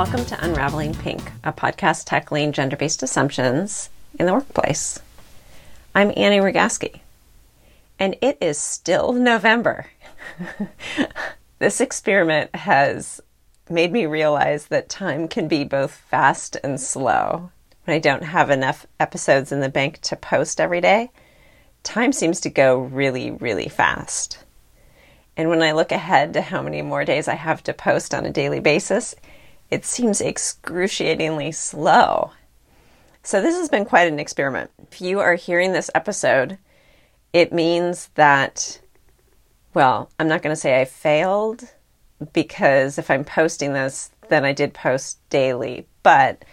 Welcome to Unraveling Pink, a podcast tackling gender based assumptions in the workplace. I'm Annie Rogaski, and it is still November. this experiment has made me realize that time can be both fast and slow. When I don't have enough episodes in the bank to post every day, time seems to go really, really fast. And when I look ahead to how many more days I have to post on a daily basis, it seems excruciatingly slow. So, this has been quite an experiment. If you are hearing this episode, it means that, well, I'm not going to say I failed because if I'm posting this, then I did post daily, but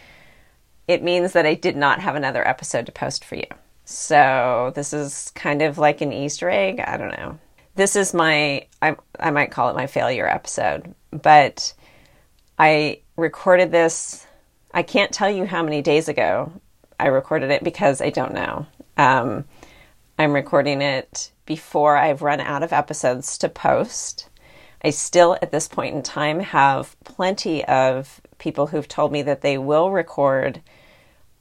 it means that I did not have another episode to post for you. So, this is kind of like an Easter egg. I don't know. This is my, I, I might call it my failure episode, but I recorded this. I can't tell you how many days ago I recorded it because I don't know. Um, I'm recording it before I've run out of episodes to post. I still, at this point in time, have plenty of people who've told me that they will record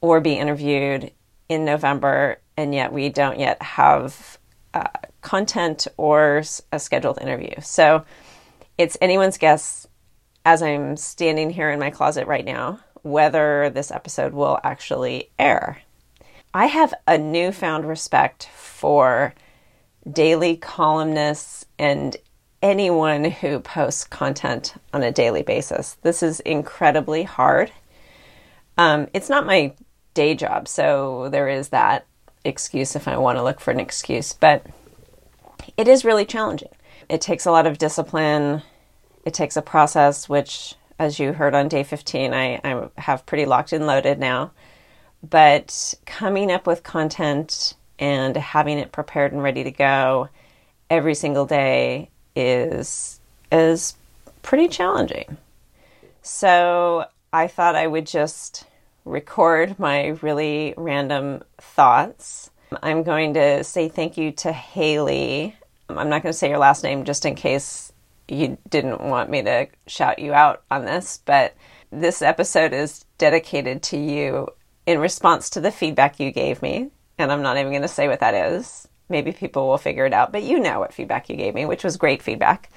or be interviewed in November, and yet we don't yet have uh, content or a scheduled interview. So it's anyone's guess as I'm standing here in my closet right now, whether this episode will actually air. I have a newfound respect for daily columnists and anyone who posts content on a daily basis. This is incredibly hard. Um, it's not my day job, so there is that excuse if I want to look for an excuse, but it is really challenging. It takes a lot of discipline it takes a process, which, as you heard on day 15, I, I have pretty locked and loaded now. But coming up with content and having it prepared and ready to go every single day is is pretty challenging. So I thought I would just record my really random thoughts. I'm going to say thank you to Haley. I'm not going to say your last name just in case you didn't want me to shout you out on this, but this episode is dedicated to you in response to the feedback you gave me. And I'm not even going to say what that is. Maybe people will figure it out, but you know what feedback you gave me, which was great feedback.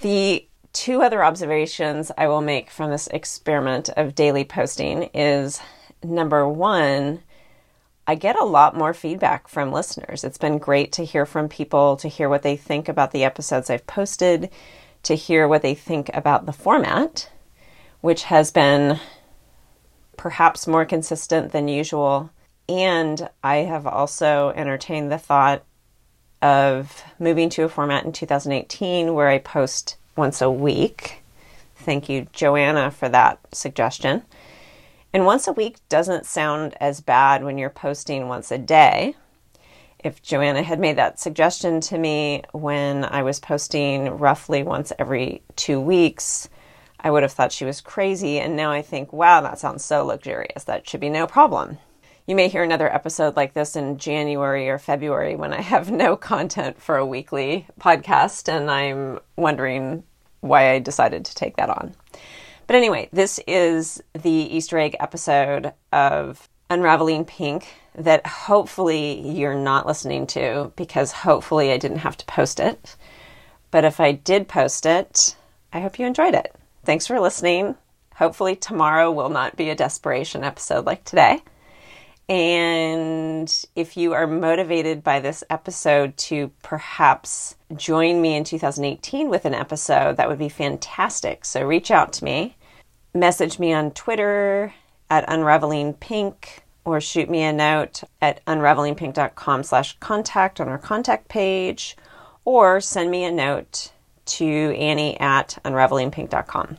The two other observations I will make from this experiment of daily posting is number one, I get a lot more feedback from listeners. It's been great to hear from people, to hear what they think about the episodes I've posted, to hear what they think about the format, which has been perhaps more consistent than usual. And I have also entertained the thought of moving to a format in 2018 where I post once a week. Thank you, Joanna, for that suggestion. And once a week doesn't sound as bad when you're posting once a day if Joanna had made that suggestion to me when I was posting roughly once every two weeks, I would have thought she was crazy. And now I think, wow, that sounds so luxurious. That should be no problem. You may hear another episode like this in January or February when I have no content for a weekly podcast and I'm wondering why I decided to take that on. But anyway, this is the Easter egg episode of Unraveling Pink that hopefully you're not listening to because hopefully I didn't have to post it. But if I did post it, I hope you enjoyed it. Thanks for listening. Hopefully, tomorrow will not be a desperation episode like today. And if you are motivated by this episode to perhaps join me in 2018 with an episode, that would be fantastic. So reach out to me, message me on Twitter at Unraveling Pink or shoot me a note at unravelingpink.com slash contact on our contact page or send me a note to Annie at unravelingpink.com.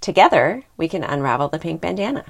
Together, we can unravel the pink bandana.